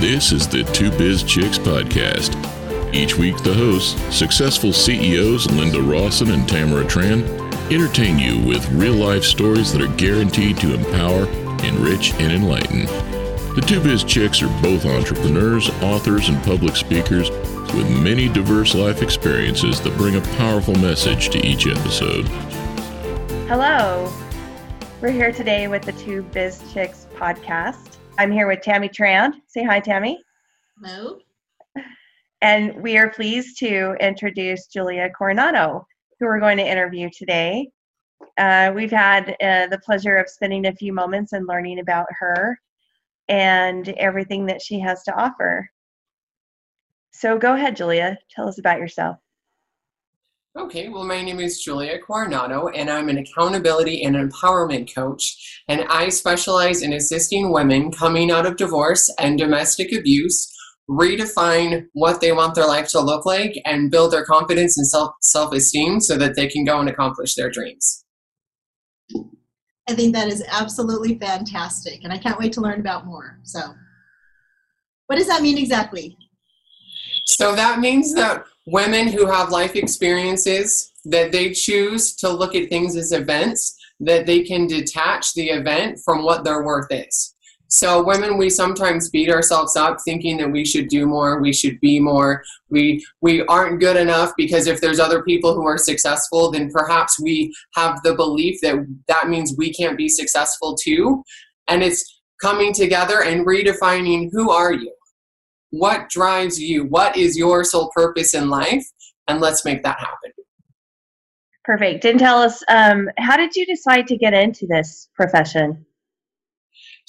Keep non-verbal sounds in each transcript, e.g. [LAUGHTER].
This is the Two Biz Chicks podcast. Each week, the hosts, successful CEOs Linda Rawson and Tamara Tran, entertain you with real life stories that are guaranteed to empower, enrich, and enlighten. The Two Biz Chicks are both entrepreneurs, authors, and public speakers with many diverse life experiences that bring a powerful message to each episode. Hello. We're here today with the Two Biz Chicks podcast. I'm here with Tammy Tran. Say hi, Tammy. Hello. And we are pleased to introduce Julia Coronado, who we're going to interview today. Uh, we've had uh, the pleasure of spending a few moments and learning about her and everything that she has to offer. So go ahead, Julia. Tell us about yourself. Okay, well, my name is Julia Coronado, and I'm an accountability and empowerment coach. And I specialize in assisting women coming out of divorce and domestic abuse redefine what they want their life to look like and build their confidence and self self esteem so that they can go and accomplish their dreams. I think that is absolutely fantastic, and I can't wait to learn about more. So, what does that mean exactly? So, that means that women who have life experiences that they choose to look at things as events, that they can detach the event from what their worth is. So women, we sometimes beat ourselves up thinking that we should do more, we should be more, we we aren't good enough because if there's other people who are successful, then perhaps we have the belief that that means we can't be successful too. And it's coming together and redefining who are you? What drives you? What is your sole purpose in life? And let's make that happen. Perfect. And tell us, um, how did you decide to get into this profession?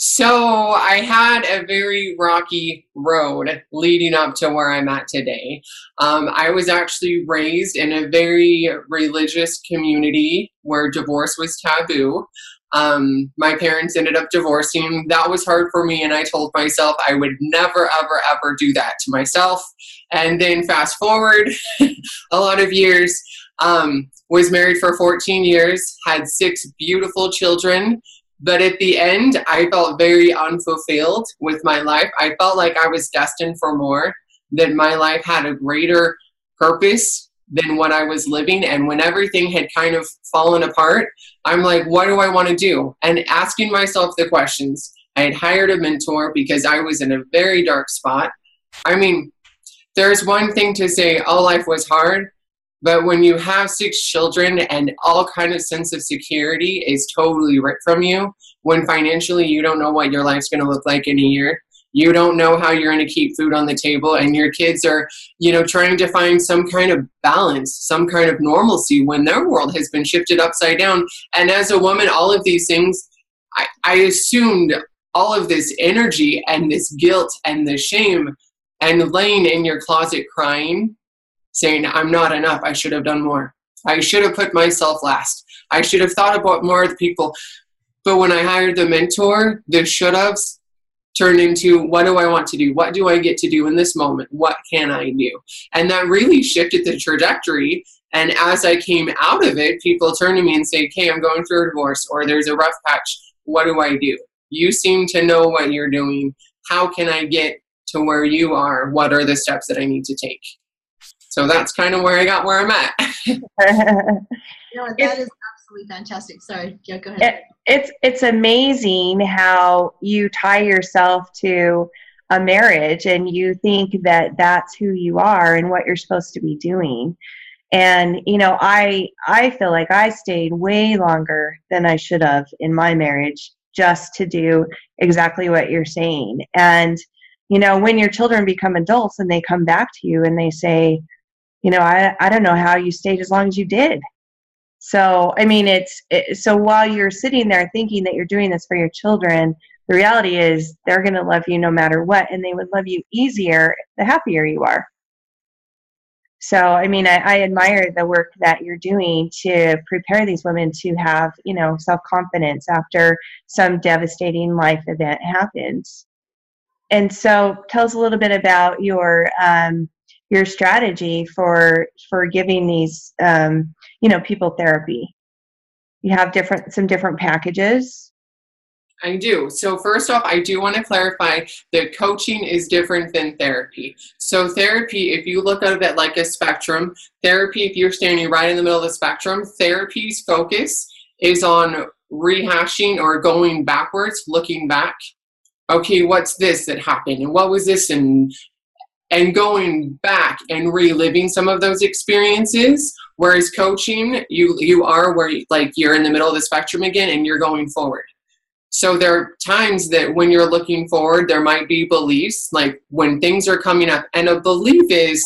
So I had a very rocky road leading up to where I'm at today. Um, I was actually raised in a very religious community where divorce was taboo. Um, my parents ended up divorcing. That was hard for me, and I told myself I would never, ever, ever do that to myself. And then fast forward [LAUGHS] a lot of years, um, was married for 14 years, had six beautiful children but at the end, I felt very unfulfilled with my life. I felt like I was destined for more, that my life had a greater purpose than what I was living. And when everything had kind of fallen apart, I'm like, what do I want to do? And asking myself the questions. I had hired a mentor because I was in a very dark spot. I mean, there's one thing to say, all life was hard, but when you have six children and all kind of sense of security is totally ripped from you, when financially you don't know what your life's going to look like in a year, you don't know how you're going to keep food on the table and your kids are you know trying to find some kind of balance some kind of normalcy when their world has been shifted upside down and as a woman all of these things i, I assumed all of this energy and this guilt and the shame and laying in your closet crying saying, I'm not enough. I should have done more. I should have put myself last. I should have thought about more of the people. But when I hired the mentor, the should haves turned into what do I want to do? What do I get to do in this moment? What can I do? And that really shifted the trajectory. And as I came out of it, people turn to me and say, Okay, I'm going through a divorce or there's a rough patch. What do I do? You seem to know what you're doing. How can I get to where you are? What are the steps that I need to take? So that's kind of where I got where I'm at. [LAUGHS] [LAUGHS] you know, that is absolutely fantastic. Sorry, yeah, go ahead. It, it's it's amazing how you tie yourself to a marriage and you think that that's who you are and what you're supposed to be doing and you know i i feel like i stayed way longer than i should have in my marriage just to do exactly what you're saying and you know when your children become adults and they come back to you and they say you know, I, I don't know how you stayed as long as you did. So, I mean, it's it, so while you're sitting there thinking that you're doing this for your children, the reality is they're going to love you no matter what, and they would love you easier the happier you are. So, I mean, I, I admire the work that you're doing to prepare these women to have, you know, self confidence after some devastating life event happens. And so, tell us a little bit about your um, your strategy for for giving these um, you know people therapy you have different some different packages I do. So, first off, I do want to clarify that coaching is different than therapy. So, therapy, if you look at it like a spectrum, therapy, if you're standing right in the middle of the spectrum, therapy's focus is on rehashing or going backwards, looking back. Okay, what's this that happened? And what was this? And and going back and reliving some of those experiences whereas coaching you you are where like you're in the middle of the spectrum again and you're going forward so there are times that when you're looking forward, there might be beliefs, like when things are coming up. And a belief is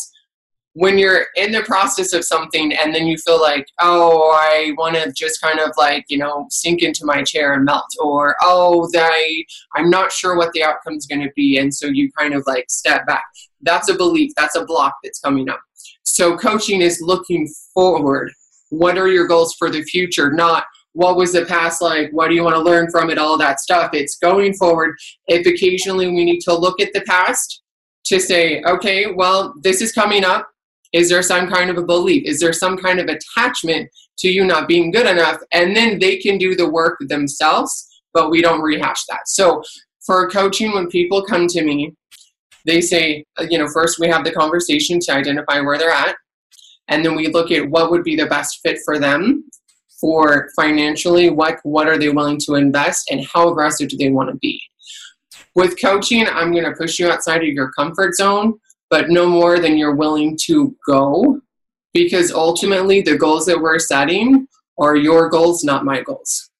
when you're in the process of something and then you feel like, oh, I want to just kind of like, you know, sink into my chair and melt. Or, oh, I, I'm not sure what the outcome's going to be. And so you kind of like step back. That's a belief. That's a block that's coming up. So coaching is looking forward. What are your goals for the future? Not, what was the past like what do you want to learn from it all that stuff it's going forward if occasionally we need to look at the past to say okay well this is coming up is there some kind of a belief is there some kind of attachment to you not being good enough and then they can do the work themselves but we don't rehash that so for coaching when people come to me they say uh, you know first we have the conversation to identify where they're at and then we look at what would be the best fit for them for financially what what are they willing to invest and how aggressive do they want to be. With coaching i'm going to push you outside of your comfort zone but no more than you're willing to go because ultimately the goals that we're setting are your goals not my goals.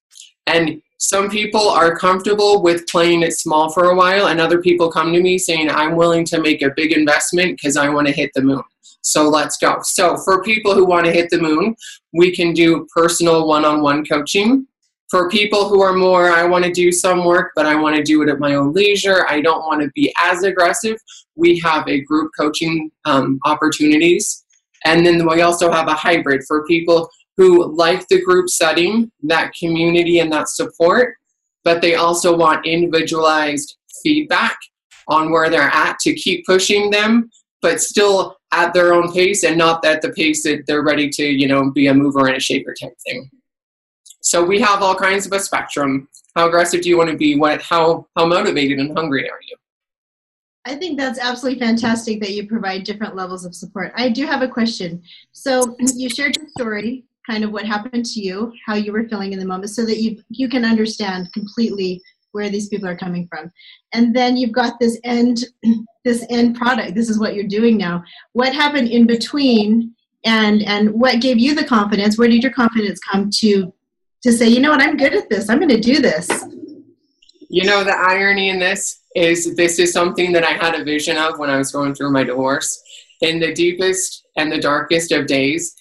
And some people are comfortable with playing it small for a while and other people come to me saying i'm willing to make a big investment because i want to hit the moon so let's go. So for people who want to hit the moon, we can do personal one-on-one coaching. For people who are more, I want to do some work, but I want to do it at my own leisure. I don't want to be as aggressive. We have a group coaching um, opportunities. And then we also have a hybrid for people who like the group setting, that community and that support, but they also want individualized feedback on where they're at to keep pushing them, but still at their own pace and not at the pace that they're ready to, you know, be a mover and a shaker type thing. So we have all kinds of a spectrum. How aggressive do you want to be? What how how motivated and hungry are you? I think that's absolutely fantastic that you provide different levels of support. I do have a question. So you shared your story, kind of what happened to you, how you were feeling in the moment, so that you you can understand completely where these people are coming from. And then you've got this end [CLEARS THROAT] this end product. This is what you're doing now. What happened in between and and what gave you the confidence? Where did your confidence come to to say you know what? I'm good at this. I'm going to do this. You know the irony in this is this is something that i had a vision of when i was going through my divorce. In the deepest and the darkest of days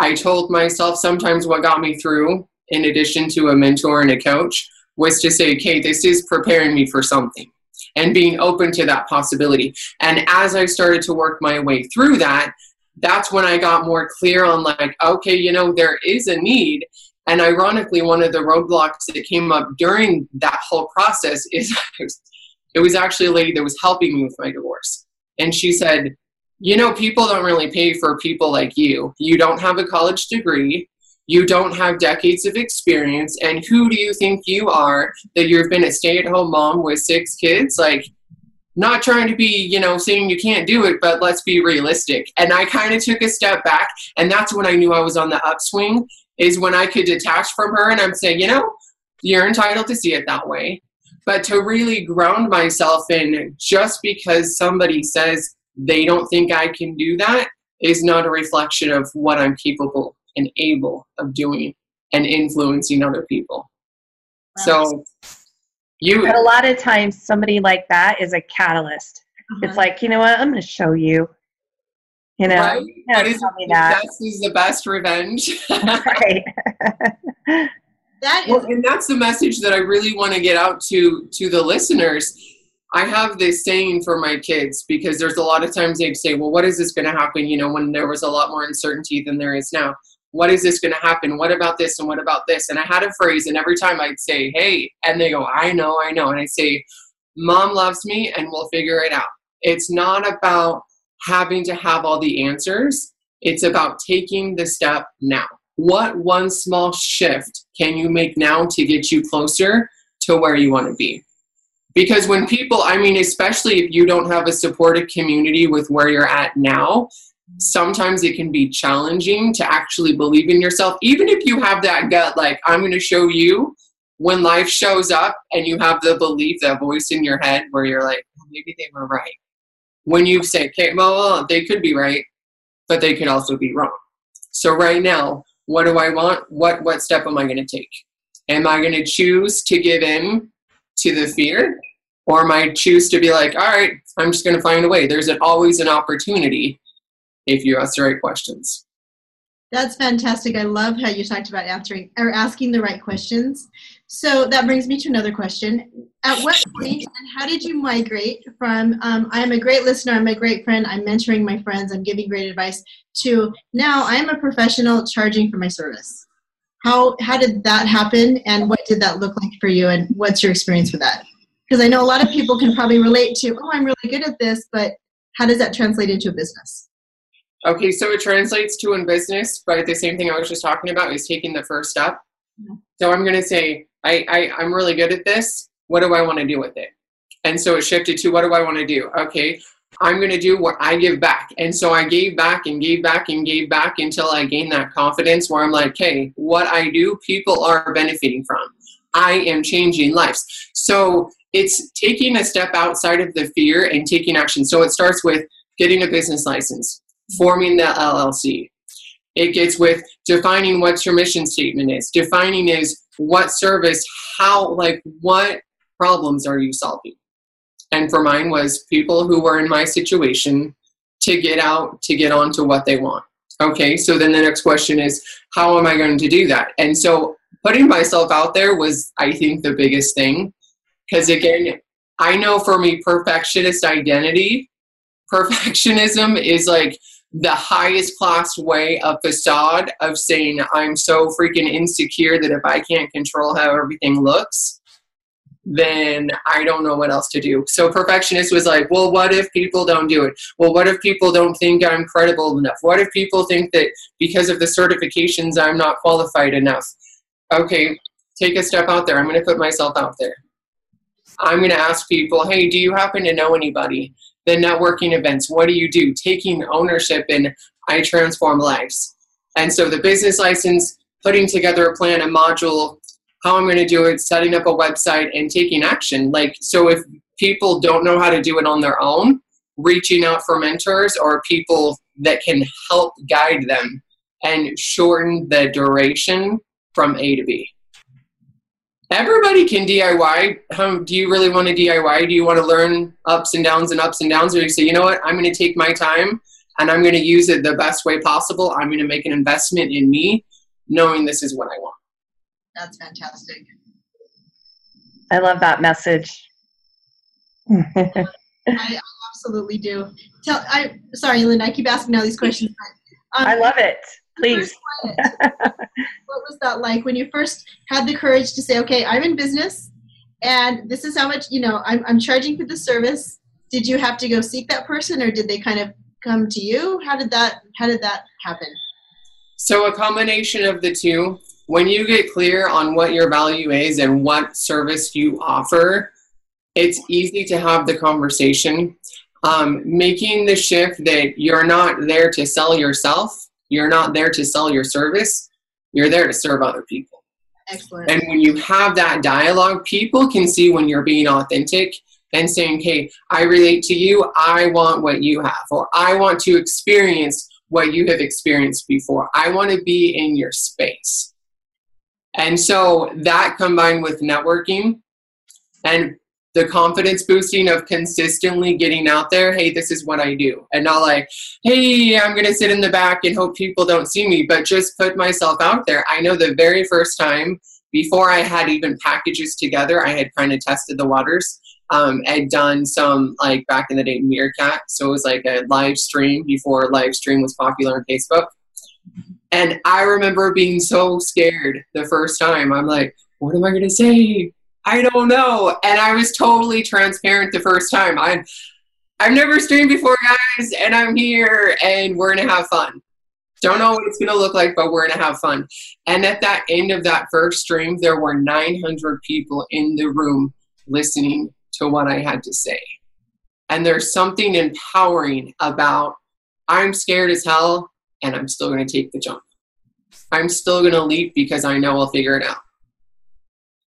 i told myself sometimes what got me through in addition to a mentor and a coach was to say, okay, this is preparing me for something and being open to that possibility. And as I started to work my way through that, that's when I got more clear on like, okay, you know, there is a need. And ironically, one of the roadblocks that came up during that whole process is [LAUGHS] it was actually a lady that was helping me with my divorce. And she said, you know, people don't really pay for people like you. You don't have a college degree. You don't have decades of experience. And who do you think you are that you've been a stay-at-home mom with six kids? Like not trying to be you know saying you can't do it but let's be realistic. And i kind of took a step back and that's when i knew i was on the upswing is when i could detach from her and i'm saying you know you're entitled to see it that way. But to really ground myself in just because somebody says they don't think i can do that is not a reflection of what i'm capable and able of doing and influencing other people. Wow. So you but a lot of times somebody like that is a catalyst. Uh-huh. It's like, you know what, I'm gonna show you. You know, right? that is, that. is the best revenge. [LAUGHS] right. [LAUGHS] [LAUGHS] that is well, and that's the message that I really want to get out to to the listeners I have this saying for my kids because there's a lot of times they'd say, Well, what is this going to happen? You know, when there was a lot more uncertainty than there is now what is this going to happen? What about this and what about this? And I had a phrase, and every time I'd say, hey, and they go, I know, I know. And I say, mom loves me and we'll figure it out. It's not about having to have all the answers, it's about taking the step now. What one small shift can you make now to get you closer to where you want to be. Because when people, I mean, especially if you don't have a supportive community with where you're at now, sometimes it can be challenging to actually believe in yourself. Even if you have that gut, like, I'm going to show you when life shows up and you have the belief, that voice in your head where you're like, maybe they were right. When you say, okay, well, they could be right, but they could also be wrong. So right now, what do I want? What what step am I going to take? Am I going to choose to give in to the fear, or am I choose to be like, all right, I'm just going to find a way? There's an, always an opportunity if you ask the right questions. That's fantastic. I love how you talked about answering or asking the right questions. So that brings me to another question. At what point and how did you migrate from um, I am a great listener, I'm a great friend, I'm mentoring my friends, I'm giving great advice to now I'm a professional charging for my service? How how did that happen and what did that look like for you and what's your experience with that? Because I know a lot of people can probably relate to, oh, I'm really good at this, but how does that translate into a business? Okay, so it translates to in business, but the same thing I was just talking about is taking the first step. So I'm going to say, I, I, I'm really good at this. What do I want to do with it? And so it shifted to what do I want to do? Okay, I'm going to do what I give back. And so I gave back and gave back and gave back until I gained that confidence where I'm like, hey, what I do, people are benefiting from. I am changing lives. So it's taking a step outside of the fear and taking action. So it starts with getting a business license forming the LLC. It gets with defining what your mission statement is. Defining is what service, how, like, what problems are you solving? And for mine was people who were in my situation to get out, to get on to what they want. Okay, so then the next question is, how am I going to do that? And so putting myself out there was, I think, the biggest thing. Because again, I know for me, perfectionist identity, perfectionism is like the highest class way of facade of saying I'm so freaking insecure that if I can't control how everything looks, then I don't know what else to do. So perfectionist was like, well, what if people don't do it? Well, what if people don't think I'm credible enough? What if people think that because of the certifications I'm not qualified enough? Okay, take a step out there. I'm going to put myself out there. I'm going to ask people, hey, do you happen to know anybody the networking events. What do you do? Taking ownership in I transform lives. And so the business license, putting together a plan, a module, how I'm going to do it, setting up a website, and taking action. Like, so if people don't know how to do it on their own, reaching out for mentors or people that can help guide them and shorten the duration from A to B everybody can DIY. Um, do you really want to DIY? Do you want to learn ups and downs and ups and downs? Or you say, you know what, I'm going to take my time and I'm going to use it the best way possible. I'm going to make an investment in me, knowing this is what I want. That's fantastic. I love that message. I absolutely do. Tell, I sorry, Linda. I keep asking all these questions. But, um, I love it. Please. what was that like when you first had the courage to say, okay, I'm in business and this is how much, you know, I'm, I'm charging for the service. Did you have to go seek that person or did they kind of come to you? How did that, how did that happen? So a combination of the two. When you get clear on what your value is and what service you offer, it's easy to have the conversation. Um, making the shift that you're not there to sell yourself, you're not there to sell your service, you're there to serve other people. Excellent. And when you have that dialogue, people can see when you're being authentic and saying, hey, I relate to you, I want what you have, or I want to experience what you have experienced before. I want to be in your space. And so that combined with networking and the confidence boosting of consistently getting out there hey this is what i do. And not like hey i'm going to sit in the back and hope people don't see me but just put myself out there. I know the very first time before i had even packages together i had kind of tested the waters um, i'd done some like back in the day meerkat. So it was like a live stream before live stream was popular on facebook and i remember being so scared the first time i'm like what am i going to say I don't know. And I was totally transparent the first time. I I've never streamed before, guys, and I'm here and we're gonna have fun. Don't know what it's going to look like, but we're going to have fun. And at that end of that first stream, there were 900 people in the room listening to what I had to say. And there's something empowering about I'm scared as hell and I'm still going to take the jump. I'm still going to leap because I know I'll figure it out.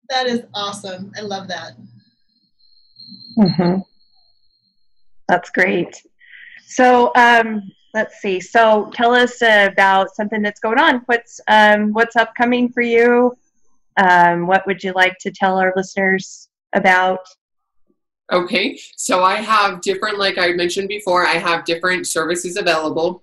That is awesome. I love that. Mm-hmm. That's great. So um, let's see. So tell us about something that's going on. What's um, what's upcoming for you? Um, what would you like to tell our listeners about? Okay, so I have different, like I mentioned before, I have different services available.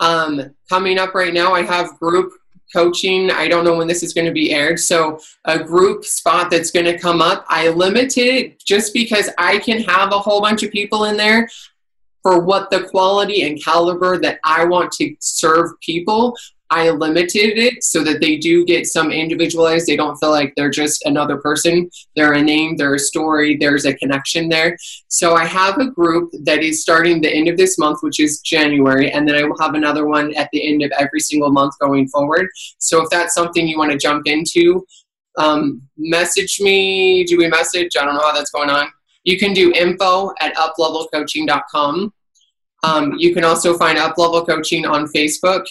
Um, coming up right now, I have group coaching. I don't know when this is going to be aired. So, a group spot that's going to come up, I limited it just because I can have a whole bunch of people in there for what the quality and caliber that I want to serve people. I limited it so that they do get some individualized. They don't feel like they're just another person. They're a name, they're a story, there's a connection there. So I have a group that is starting the end of this month, which is January, and then I will have another one at the end of every single month going forward. So if that's something you want to jump into, um, message me. Do we message? I don't know how that's going on. You can do info at uplevelcoaching.com. Um, you can also find Uplevel Coaching on Facebook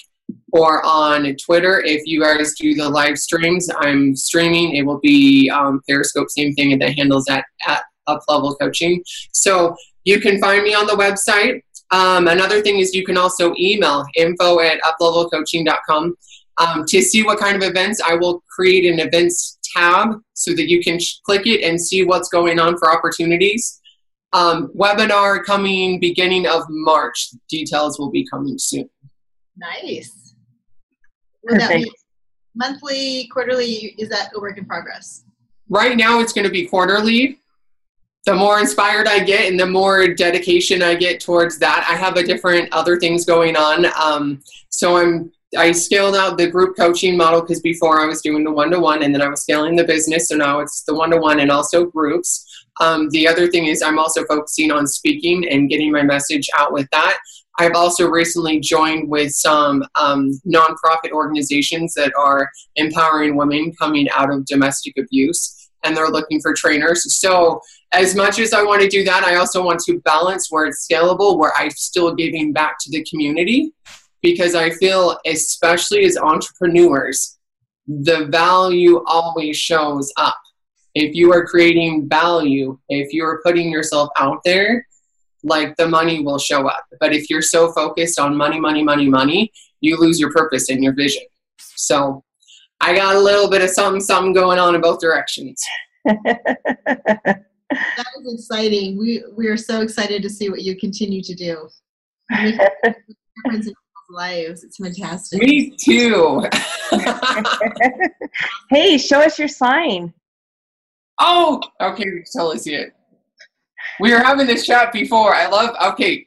or on Twitter. If you guys do the live streams, I'm streaming. It will be um, Periscope, same thing, and handles at, at Up Level Coaching. So you can find me on the website. Um, another thing is you can also email info at uplevelcoaching.com. Um, to see what kind of events, I will create an events tab so that you can click it and see what's going on for opportunities. Um, webinar coming beginning of March. Details will be coming soon. Nice. Would be monthly, quarterly? Is that a work in progress? Right now, it's going to be quarterly. The more inspired I get and the more dedication I get towards that, I have a different other things going on. Um, so I'm I scaled out the group coaching model because before I was doing the one to one and then I was scaling the business. So now it's the one to one and also groups. Um, the other thing is I'm also focusing on speaking and getting my message out with that. I've also recently joined with some um, nonprofit organizations that are empowering women coming out of domestic abuse, and they're looking for trainers. So, as much as I want to do that, I also want to balance where it's scalable, where I'm still giving back to the community, because I feel, especially as entrepreneurs, the value always shows up. If you are creating value, if you are putting yourself out there, like the money will show up. But if you're so focused on money, money, money, money, you lose your purpose and your vision. So I got a little bit of something, something going on in both directions. [LAUGHS] that is exciting. We we are so excited to see what you continue to do. lives. It's fantastic. Me too. [LAUGHS] hey, show us your sign. Oh, okay, we can totally see it we were having this chat before. I love, okay,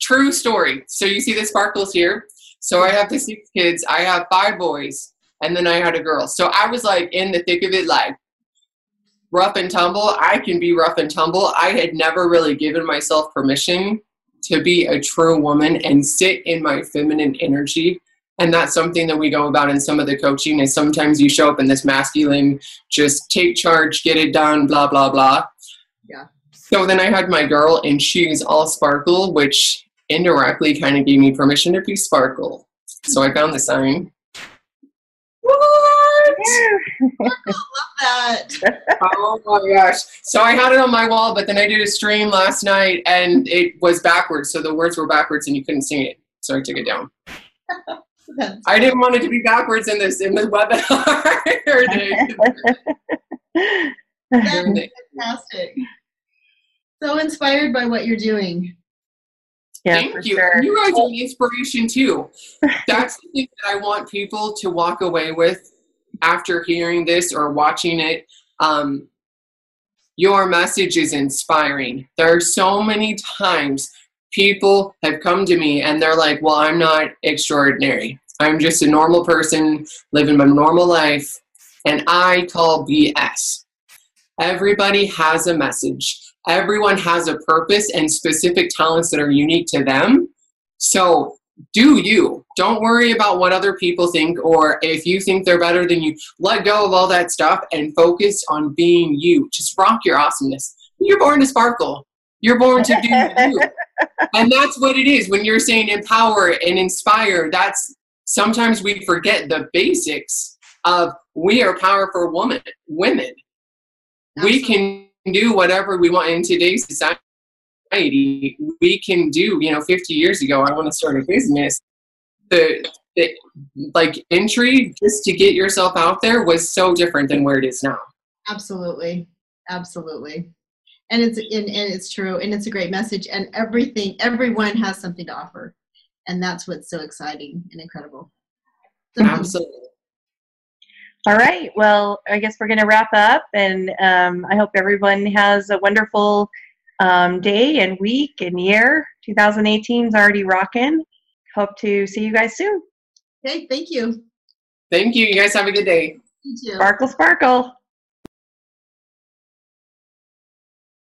true story. So you see the sparkles here. So I have the six kids. I have five boys, and then I had a girl. So I was like in the thick of it, like rough and tumble. I can be rough and tumble. I had never really given myself permission to be a true woman and sit in my feminine energy. And that's something that we go about in some of the coaching is sometimes you show up in this masculine, just take charge, get it done, blah, blah, blah. Yeah. So then I had my girl, and she's all sparkle, which indirectly kind of gave me permission to be sparkle. So I found the sign. What? I [LAUGHS] love that. oh my gosh. So I had it on my wall, but then I did a stream last night and it was backwards. So the words were backwards and you couldn't see it. So I took it down. [LAUGHS] I didn't want it to be backwards in this in the webinar. [LAUGHS] That's fantastic so inspired by what you're doing. Yeah, Thank you. Sure. You guys are the inspiration too. [LAUGHS] That's the thing that I want people to walk away with after hearing this or watching it. Um, your message is inspiring. There are so many times people have come to me and they're like, Well, I'm not extraordinary. I'm just a normal person living my normal life. And I call BS. Everybody has a message everyone has a purpose and specific talents that are unique to them. So do you. Don't worry about what other people think or if you think they're better than you. Let go of all that stuff and focus on being you. Just rock your awesomeness. You're born to sparkle. You're born to do you. [LAUGHS] And that's what it is. When you're saying empower and inspire, that's sometimes we forget the basics of we are powerful woman women. Absolutely. We can do whatever we want in today's society we can do, you know, 50 years ago, I want to start a business. The, the like entry just to get yourself out there was so different than where it is now. Absolutely. Absolutely. And it's and, and it's true and it's a great message and everything everyone has something to offer. And that's what's so exciting and incredible. So, Absolutely. All right. Well, I guess we're going to wrap up, and um, I hope everyone has a wonderful um, day and week and year. 2018 is already rocking. Hope to see you guys soon. Okay, thank you. Thank you. You guys have a good day. You too. Sparkle, sparkle.